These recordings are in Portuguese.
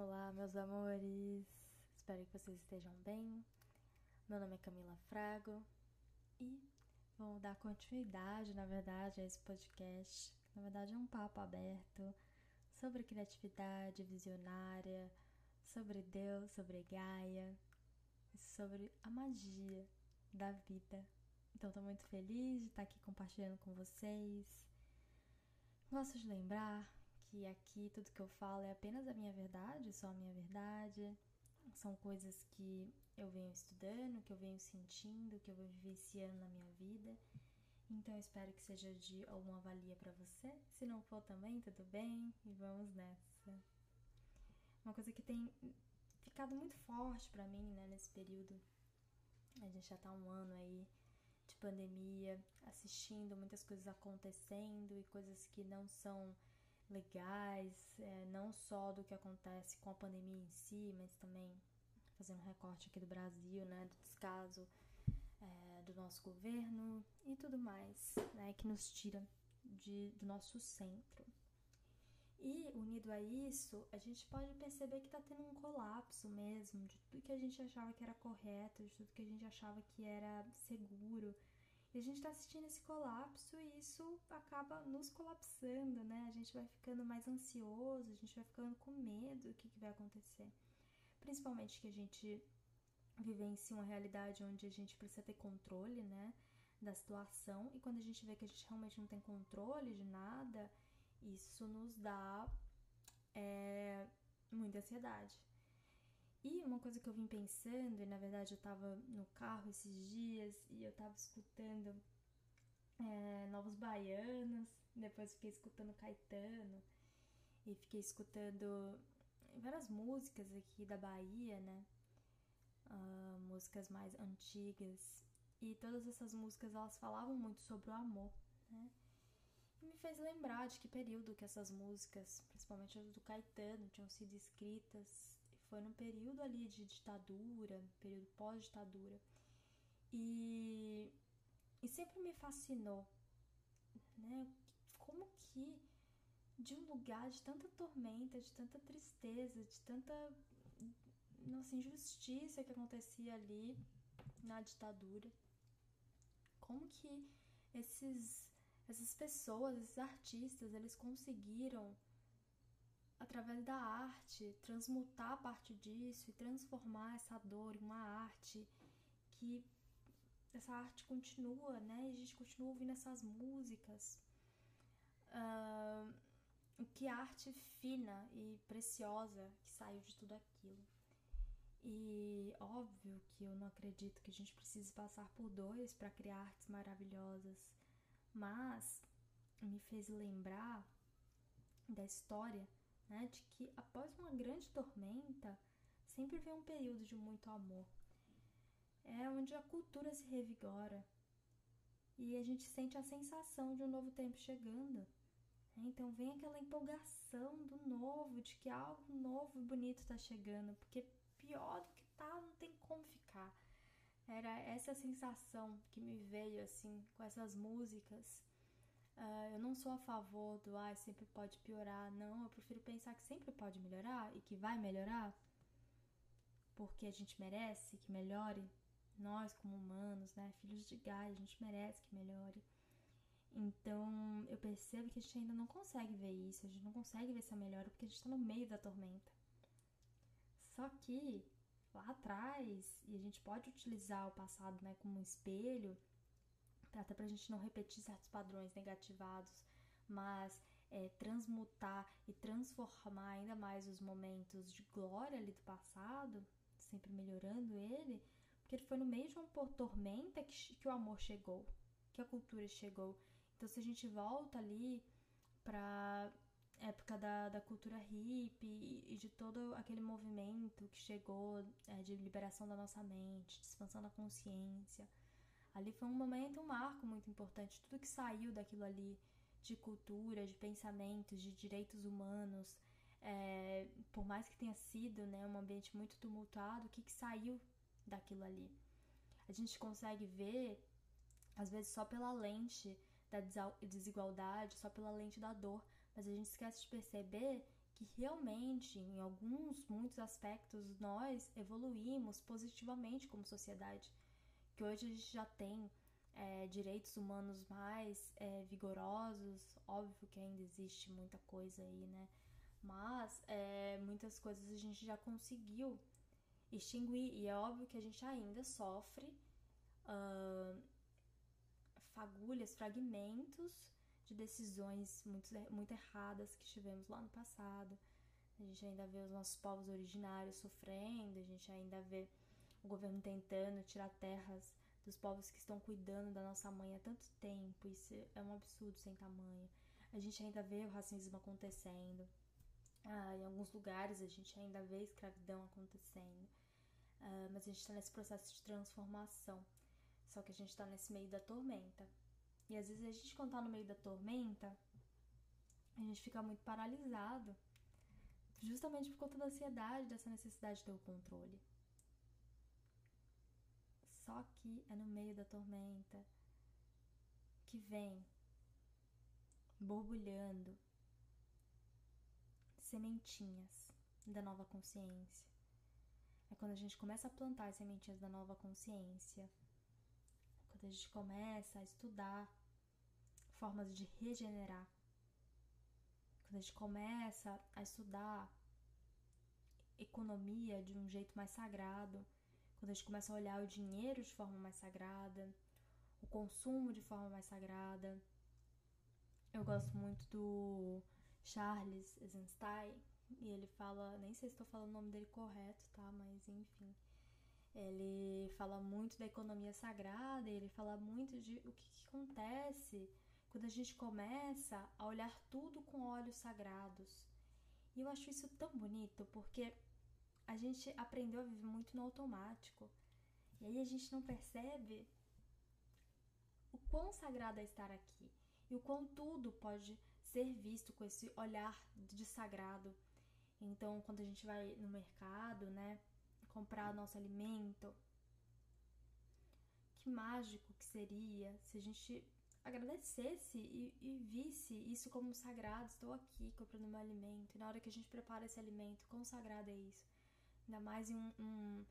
Olá, meus amores. Espero que vocês estejam bem. Meu nome é Camila Frago e vou dar continuidade, na verdade, a esse podcast. Na verdade, é um papo aberto sobre criatividade visionária, sobre Deus, sobre Gaia, sobre a magia da vida. Então, estou muito feliz de estar aqui compartilhando com vocês. Gosto de lembrar que aqui tudo que eu falo é apenas a minha verdade, só a minha verdade. São coisas que eu venho estudando, que eu venho sentindo, que eu venho vivenciando na minha vida. Então eu espero que seja de alguma valia para você. Se não for também, tudo bem, e vamos nessa. Uma coisa que tem ficado muito forte para mim, né, nesse período. A gente já tá um ano aí de pandemia, assistindo muitas coisas acontecendo e coisas que não são legais, é, não só do que acontece com a pandemia em si, mas também fazendo um recorte aqui do Brasil, né, do descaso é, do nosso governo e tudo mais, né, que nos tira de, do nosso centro. E unido a isso, a gente pode perceber que está tendo um colapso mesmo de tudo que a gente achava que era correto, de tudo que a gente achava que era seguro, e a gente está assistindo esse colapso e isso acaba nos colapsando, né? A gente vai ficando mais ansioso, a gente vai ficando com medo do que, que vai acontecer. Principalmente que a gente vivencia uma realidade onde a gente precisa ter controle, né? Da situação, e quando a gente vê que a gente realmente não tem controle de nada, isso nos dá é, muita ansiedade. E uma coisa que eu vim pensando, e na verdade eu tava no carro esses dias e eu tava escutando é, Novos Baianos, depois fiquei escutando Caetano e fiquei escutando várias músicas aqui da Bahia, né? Uh, músicas mais antigas. E todas essas músicas elas falavam muito sobre o amor, né? E me fez lembrar de que período que essas músicas, principalmente as do Caetano, tinham sido escritas foi num período ali de ditadura, período pós-ditadura. E, e sempre me fascinou, né? Como que de um lugar de tanta tormenta, de tanta tristeza, de tanta nossa injustiça que acontecia ali na ditadura, como que esses essas pessoas, esses artistas, eles conseguiram através da arte, transmutar parte disso e transformar essa dor em uma arte que essa arte continua, né? E a gente continua ouvindo essas músicas. Uh, que arte fina e preciosa que saiu de tudo aquilo. E óbvio que eu não acredito que a gente precise passar por dois para criar artes maravilhosas, mas me fez lembrar da história né, de que após uma grande tormenta sempre vem um período de muito amor. É onde a cultura se revigora e a gente sente a sensação de um novo tempo chegando. Né? Então vem aquela empolgação do novo, de que algo novo e bonito está chegando, porque pior do que tá não tem como ficar. Era essa sensação que me veio assim com essas músicas Uh, eu não sou a favor do ah, sempre pode piorar. Não, eu prefiro pensar que sempre pode melhorar e que vai melhorar. Porque a gente merece que melhore. Nós, como humanos, né, filhos de Gaia, a gente merece que melhore. Então, eu percebo que a gente ainda não consegue ver isso, a gente não consegue ver essa melhora porque a gente está no meio da tormenta. Só que lá atrás, e a gente pode utilizar o passado né, como um espelho, até para a gente não repetir certos padrões negativados, mas é, transmutar e transformar ainda mais os momentos de glória ali do passado, sempre melhorando ele, porque ele foi no meio de uma tormenta que, que o amor chegou, que a cultura chegou. Então, se a gente volta ali para época da, da cultura hippie e de todo aquele movimento que chegou é, de liberação da nossa mente, de expansão da consciência, Ali foi um momento, um marco muito importante. Tudo que saiu daquilo ali de cultura, de pensamentos, de direitos humanos, é, por mais que tenha sido né, um ambiente muito tumultuado, o que, que saiu daquilo ali? A gente consegue ver, às vezes, só pela lente da desigualdade, só pela lente da dor, mas a gente esquece de perceber que realmente, em alguns, muitos aspectos, nós evoluímos positivamente como sociedade. Que hoje a gente já tem é, direitos humanos mais é, vigorosos, óbvio que ainda existe muita coisa aí, né? Mas é, muitas coisas a gente já conseguiu extinguir, e é óbvio que a gente ainda sofre uh, fagulhas, fragmentos de decisões muito, muito erradas que tivemos lá no passado. A gente ainda vê os nossos povos originários sofrendo, a gente ainda vê o governo tentando tirar terras dos povos que estão cuidando da nossa mãe há tanto tempo. Isso é um absurdo sem tamanho. A gente ainda vê o racismo acontecendo. Ah, em alguns lugares a gente ainda vê escravidão acontecendo. Ah, mas a gente está nesse processo de transformação. Só que a gente está nesse meio da tormenta. E às vezes a gente, quando tá no meio da tormenta, a gente fica muito paralisado. Justamente por conta da ansiedade, dessa necessidade de ter o controle. Só que é no meio da tormenta que vem borbulhando sementinhas da nova consciência. É quando a gente começa a plantar as sementinhas da nova consciência, quando a gente começa a estudar formas de regenerar. Quando a gente começa a estudar economia de um jeito mais sagrado, quando a gente começa a olhar o dinheiro de forma mais sagrada, o consumo de forma mais sagrada. Eu gosto muito do Charles Eisenstein, e ele fala, nem sei se estou falando o nome dele correto, tá? Mas enfim. Ele fala muito da economia sagrada, ele fala muito de o que, que acontece quando a gente começa a olhar tudo com olhos sagrados. E eu acho isso tão bonito porque a gente aprendeu a viver muito no automático. E aí a gente não percebe o quão sagrado é estar aqui e o quão tudo pode ser visto com esse olhar de sagrado. Então, quando a gente vai no mercado, né, comprar nosso alimento, que mágico que seria se a gente agradecesse e, e, visse isso como sagrado. Estou aqui comprando meu alimento. E na hora que a gente prepara esse alimento, quão sagrado é isso? Ainda mais em um, um,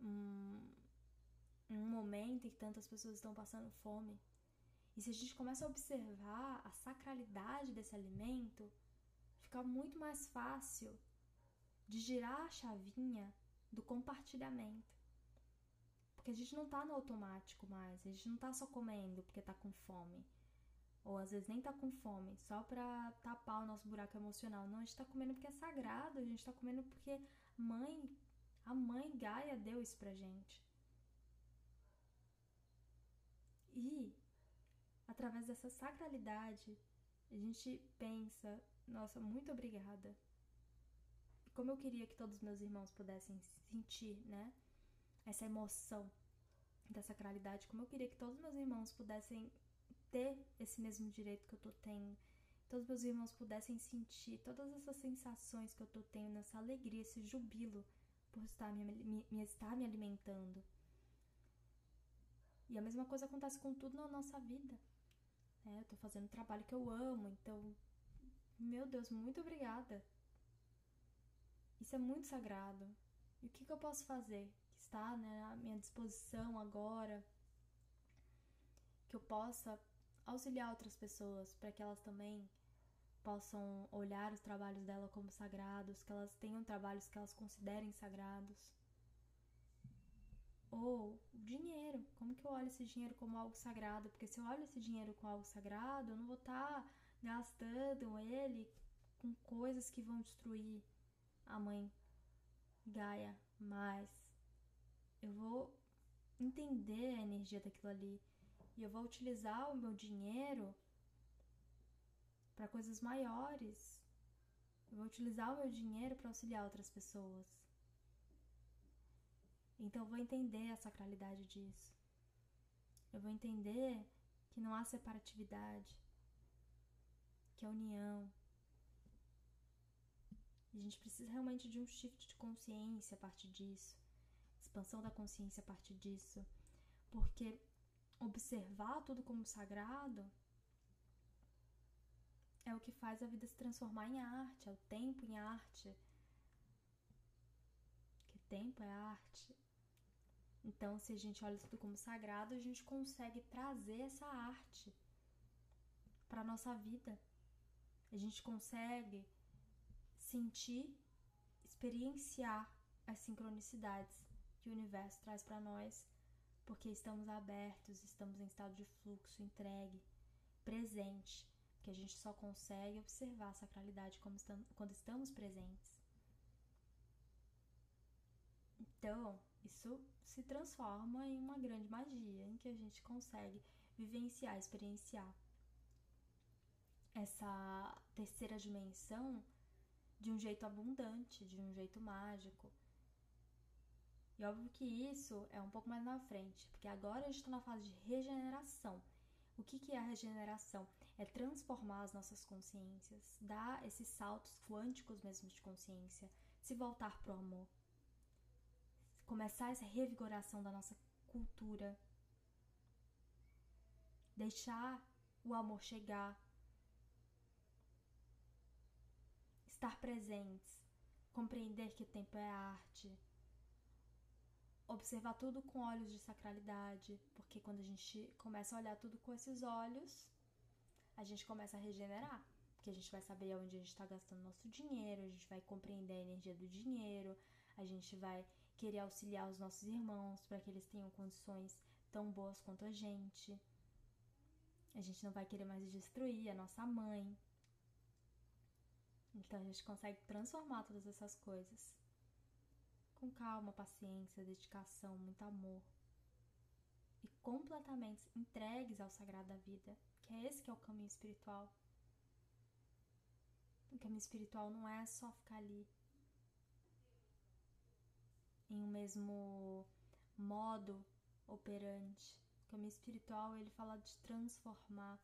um, um momento em que tantas pessoas estão passando fome. E se a gente começa a observar a sacralidade desse alimento, fica muito mais fácil de girar a chavinha do compartilhamento. Porque a gente não tá no automático mais, a gente não tá só comendo porque tá com fome. Ou às vezes nem tá com fome, só pra tapar o nosso buraco emocional. Não, a gente tá comendo porque é sagrado, a gente tá comendo porque mãe, a mãe Gaia deu isso pra gente. E através dessa sacralidade, a gente pensa, nossa, muito obrigada. Como eu queria que todos meus irmãos pudessem sentir, né? essa emoção da sacralidade, como eu queria que todos meus irmãos pudessem ter esse mesmo direito que eu tô tendo, todos meus irmãos pudessem sentir todas essas sensações que eu tô tendo, essa alegria, esse jubilo por estar me, me, me estar me alimentando. E a mesma coisa acontece com tudo na nossa vida. Né? Eu tô fazendo um trabalho que eu amo, então, meu Deus, muito obrigada. Isso é muito sagrado. E o que, que eu posso fazer? está né, à minha disposição agora, que eu possa auxiliar outras pessoas para que elas também possam olhar os trabalhos dela como sagrados, que elas tenham trabalhos que elas considerem sagrados. Ou o dinheiro, como que eu olho esse dinheiro como algo sagrado? Porque se eu olho esse dinheiro como algo sagrado, eu não vou estar tá gastando ele com coisas que vão destruir a mãe Gaia mais eu vou entender a energia daquilo ali e eu vou utilizar o meu dinheiro para coisas maiores. Eu vou utilizar o meu dinheiro para auxiliar outras pessoas. Então eu vou entender a sacralidade disso. Eu vou entender que não há separatividade, que é união. E a gente precisa realmente de um shift de consciência a partir disso expansão da consciência a partir disso, porque observar tudo como sagrado é o que faz a vida se transformar em arte, é o tempo em arte. Que tempo é arte. Então, se a gente olha tudo como sagrado, a gente consegue trazer essa arte para nossa vida. A gente consegue sentir, experienciar as sincronicidades que o universo traz para nós, porque estamos abertos, estamos em estado de fluxo, entregue, presente, que a gente só consegue observar a sacralidade quando estamos presentes. Então, isso se transforma em uma grande magia em que a gente consegue vivenciar, experienciar essa terceira dimensão de um jeito abundante, de um jeito mágico. E óbvio que isso é um pouco mais na frente, porque agora a gente está na fase de regeneração. O que, que é a regeneração? É transformar as nossas consciências, dar esses saltos quânticos mesmo de consciência, se voltar para o amor, começar essa revigoração da nossa cultura, deixar o amor chegar, estar presentes, compreender que tempo é arte, observar tudo com olhos de sacralidade, porque quando a gente começa a olhar tudo com esses olhos, a gente começa a regenerar, porque a gente vai saber onde a gente está gastando nosso dinheiro, a gente vai compreender a energia do dinheiro, a gente vai querer auxiliar os nossos irmãos para que eles tenham condições tão boas quanto a gente. A gente não vai querer mais destruir a nossa mãe, então a gente consegue transformar todas essas coisas. Com calma, paciência, dedicação, muito amor. E completamente entregues ao sagrado da vida, que é esse que é o caminho espiritual. O caminho espiritual não é só ficar ali em um mesmo modo operante. O caminho espiritual ele fala de transformar,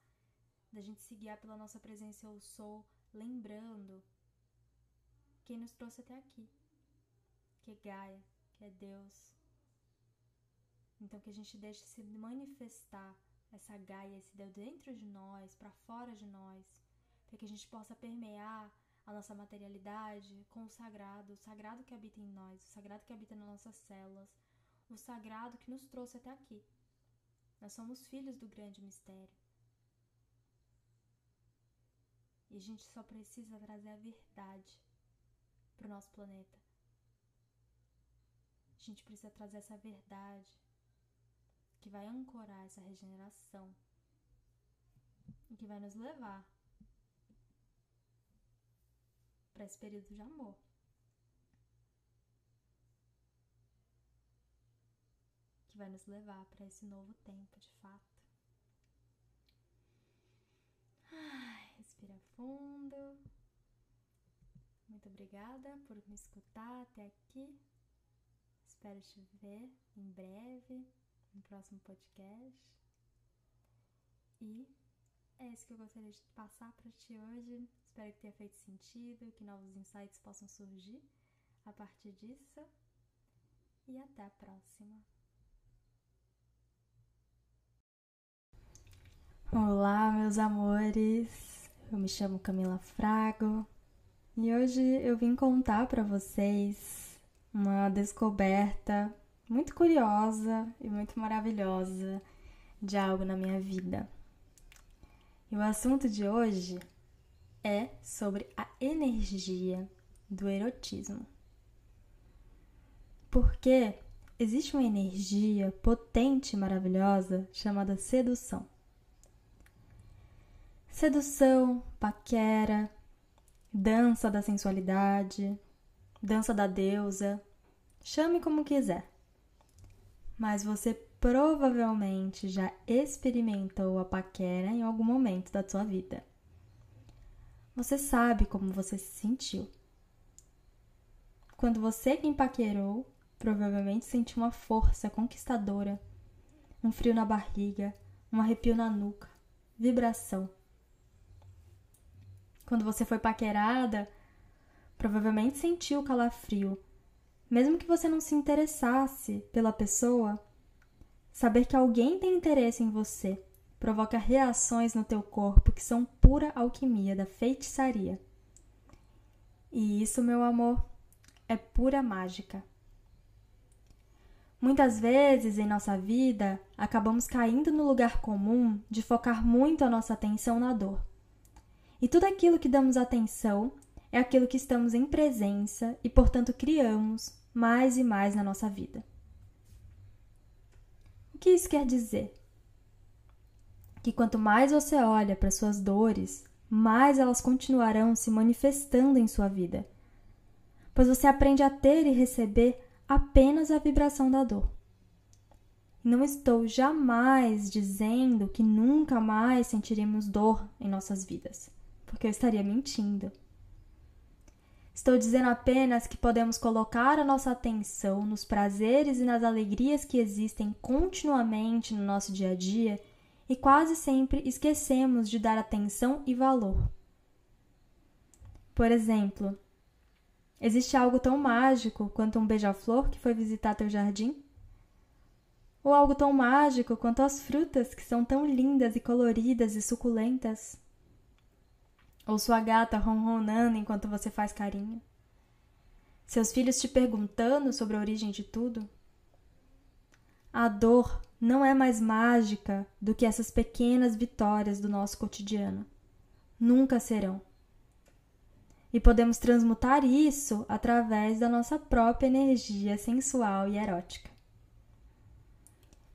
da gente se guiar pela nossa presença eu sou, lembrando quem nos trouxe até aqui, que é Gaia, que é Deus. Então que a gente deixe se manifestar essa Gaia, esse Deus dentro de nós, para fora de nós, para que a gente possa permear a nossa materialidade com o sagrado, o sagrado que habita em nós, o sagrado que habita nas nossas células, o sagrado que nos trouxe até aqui. Nós somos filhos do grande mistério. E a gente só precisa trazer a verdade para o nosso planeta. A gente precisa trazer essa verdade que vai ancorar essa regeneração e que vai nos levar para esse período de amor. Que vai nos levar para esse novo tempo de fato. Respira fundo. Muito obrigada por me escutar até aqui. Espero te ver em breve no próximo podcast. E é isso que eu gostaria de passar para ti hoje. Espero que tenha feito sentido, que novos insights possam surgir a partir disso. E até a próxima. Olá, meus amores! Eu me chamo Camila Frago e hoje eu vim contar para vocês uma descoberta muito curiosa e muito maravilhosa de algo na minha vida. E o assunto de hoje é sobre a energia do erotismo. Porque existe uma energia potente e maravilhosa chamada sedução. Sedução, paquera, dança da sensualidade, dança da deusa, chame como quiser. Mas você provavelmente já experimentou a paquera em algum momento da sua vida. Você sabe como você se sentiu. Quando você que paquerou, provavelmente sentiu uma força conquistadora, um frio na barriga, um arrepio na nuca, vibração. Quando você foi paquerada, provavelmente sentiu calafrio. Mesmo que você não se interessasse pela pessoa, saber que alguém tem interesse em você provoca reações no teu corpo que são pura alquimia da feitiçaria. E isso, meu amor, é pura mágica. Muitas vezes em nossa vida acabamos caindo no lugar comum de focar muito a nossa atenção na dor. E tudo aquilo que damos atenção é aquilo que estamos em presença e, portanto, criamos mais e mais na nossa vida. O que isso quer dizer? Que quanto mais você olha para suas dores, mais elas continuarão se manifestando em sua vida, pois você aprende a ter e receber apenas a vibração da dor. Não estou jamais dizendo que nunca mais sentiremos dor em nossas vidas, porque eu estaria mentindo. Estou dizendo apenas que podemos colocar a nossa atenção nos prazeres e nas alegrias que existem continuamente no nosso dia a dia e quase sempre esquecemos de dar atenção e valor. Por exemplo, Existe algo tão mágico quanto um beija-flor que foi visitar teu jardim? Ou algo tão mágico quanto as frutas que são tão lindas e coloridas e suculentas? Ou sua gata ronronando enquanto você faz carinho? Seus filhos te perguntando sobre a origem de tudo? A dor não é mais mágica do que essas pequenas vitórias do nosso cotidiano. Nunca serão e podemos transmutar isso através da nossa própria energia sensual e erótica.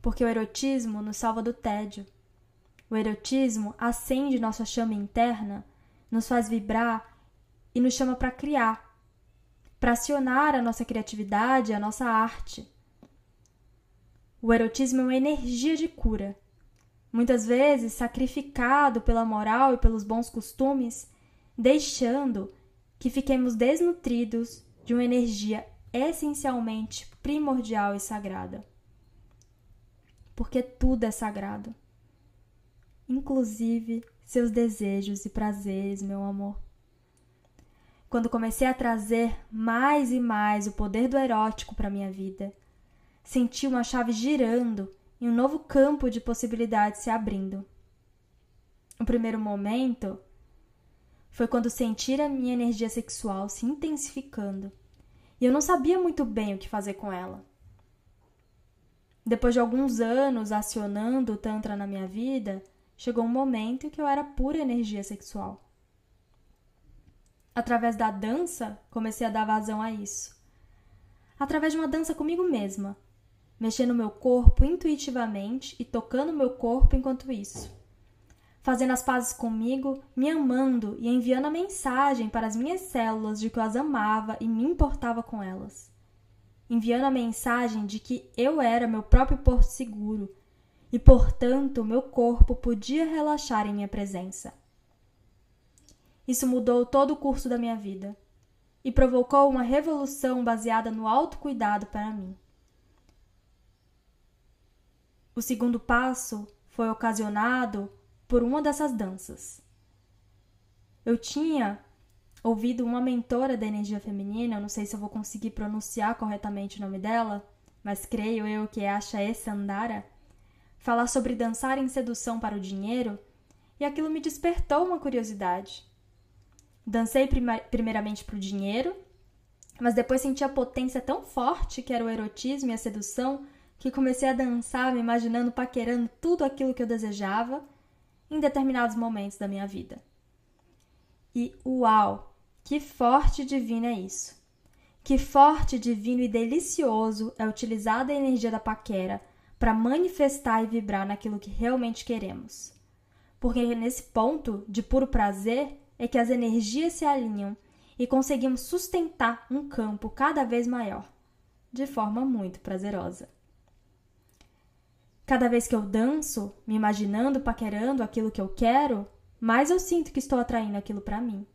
Porque o erotismo nos salva do tédio. O erotismo acende nossa chama interna, nos faz vibrar e nos chama para criar, para acionar a nossa criatividade e a nossa arte. O erotismo é uma energia de cura, muitas vezes sacrificado pela moral e pelos bons costumes, deixando que fiquemos desnutridos de uma energia essencialmente primordial e sagrada. Porque tudo é sagrado, inclusive seus desejos e prazeres, meu amor. Quando comecei a trazer mais e mais o poder do erótico para minha vida, senti uma chave girando e um novo campo de possibilidades se abrindo. No primeiro momento, foi quando senti a minha energia sexual se intensificando e eu não sabia muito bem o que fazer com ela. Depois de alguns anos acionando o Tantra na minha vida, chegou um momento em que eu era pura energia sexual. Através da dança, comecei a dar vazão a isso. Através de uma dança comigo mesma, mexendo meu corpo intuitivamente e tocando meu corpo enquanto isso fazendo as pazes comigo, me amando e enviando a mensagem para as minhas células de que eu as amava e me importava com elas. Enviando a mensagem de que eu era meu próprio porto seguro e, portanto, meu corpo podia relaxar em minha presença. Isso mudou todo o curso da minha vida e provocou uma revolução baseada no autocuidado para mim. O segundo passo foi ocasionado por uma dessas danças. Eu tinha ouvido uma mentora da energia feminina, eu não sei se eu vou conseguir pronunciar corretamente o nome dela, mas creio eu que é a Sandara, falar sobre dançar em sedução para o dinheiro, e aquilo me despertou uma curiosidade. Dancei primeiramente para o dinheiro, mas depois senti a potência tão forte que era o erotismo e a sedução que comecei a dançar, me imaginando paquerando tudo aquilo que eu desejava em determinados momentos da minha vida. E uau, que forte e divino é isso! Que forte, divino e delicioso é utilizar a energia da paquera para manifestar e vibrar naquilo que realmente queremos. Porque nesse ponto de puro prazer é que as energias se alinham e conseguimos sustentar um campo cada vez maior, de forma muito prazerosa. Cada vez que eu danço, me imaginando, paquerando aquilo que eu quero, mais eu sinto que estou atraindo aquilo para mim.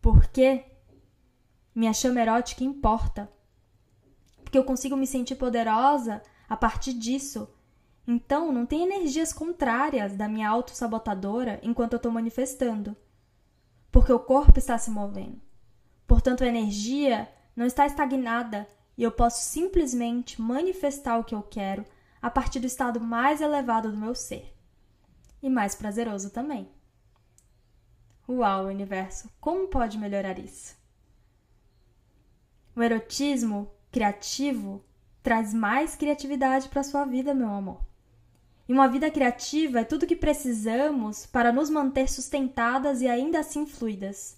Porque minha chama erótica importa. Porque eu consigo me sentir poderosa a partir disso. Então, não tem energias contrárias da minha autossabotadora enquanto eu estou manifestando. Porque o corpo está se movendo. Portanto, a energia não está estagnada e eu posso simplesmente manifestar o que eu quero a partir do estado mais elevado do meu ser. E mais prazeroso também. Uau, universo, como pode melhorar isso? O erotismo criativo traz mais criatividade para sua vida, meu amor. E uma vida criativa é tudo que precisamos para nos manter sustentadas e ainda assim fluidas.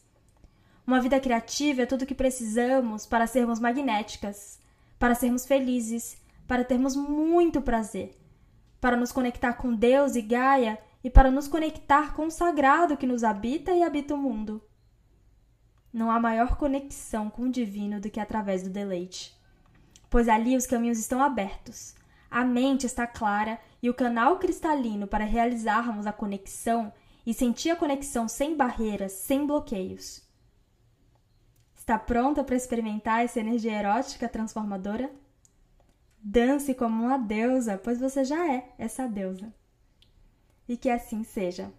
Uma vida criativa é tudo que precisamos para sermos magnéticas, para sermos felizes, para termos muito prazer, para nos conectar com Deus e Gaia e para nos conectar com o sagrado que nos habita e habita o mundo. Não há maior conexão com o divino do que através do deleite, pois ali os caminhos estão abertos, a mente está clara e o canal cristalino para realizarmos a conexão e sentir a conexão sem barreiras, sem bloqueios. Está pronta para experimentar essa energia erótica transformadora? Dance como uma deusa, pois você já é essa deusa e que assim seja.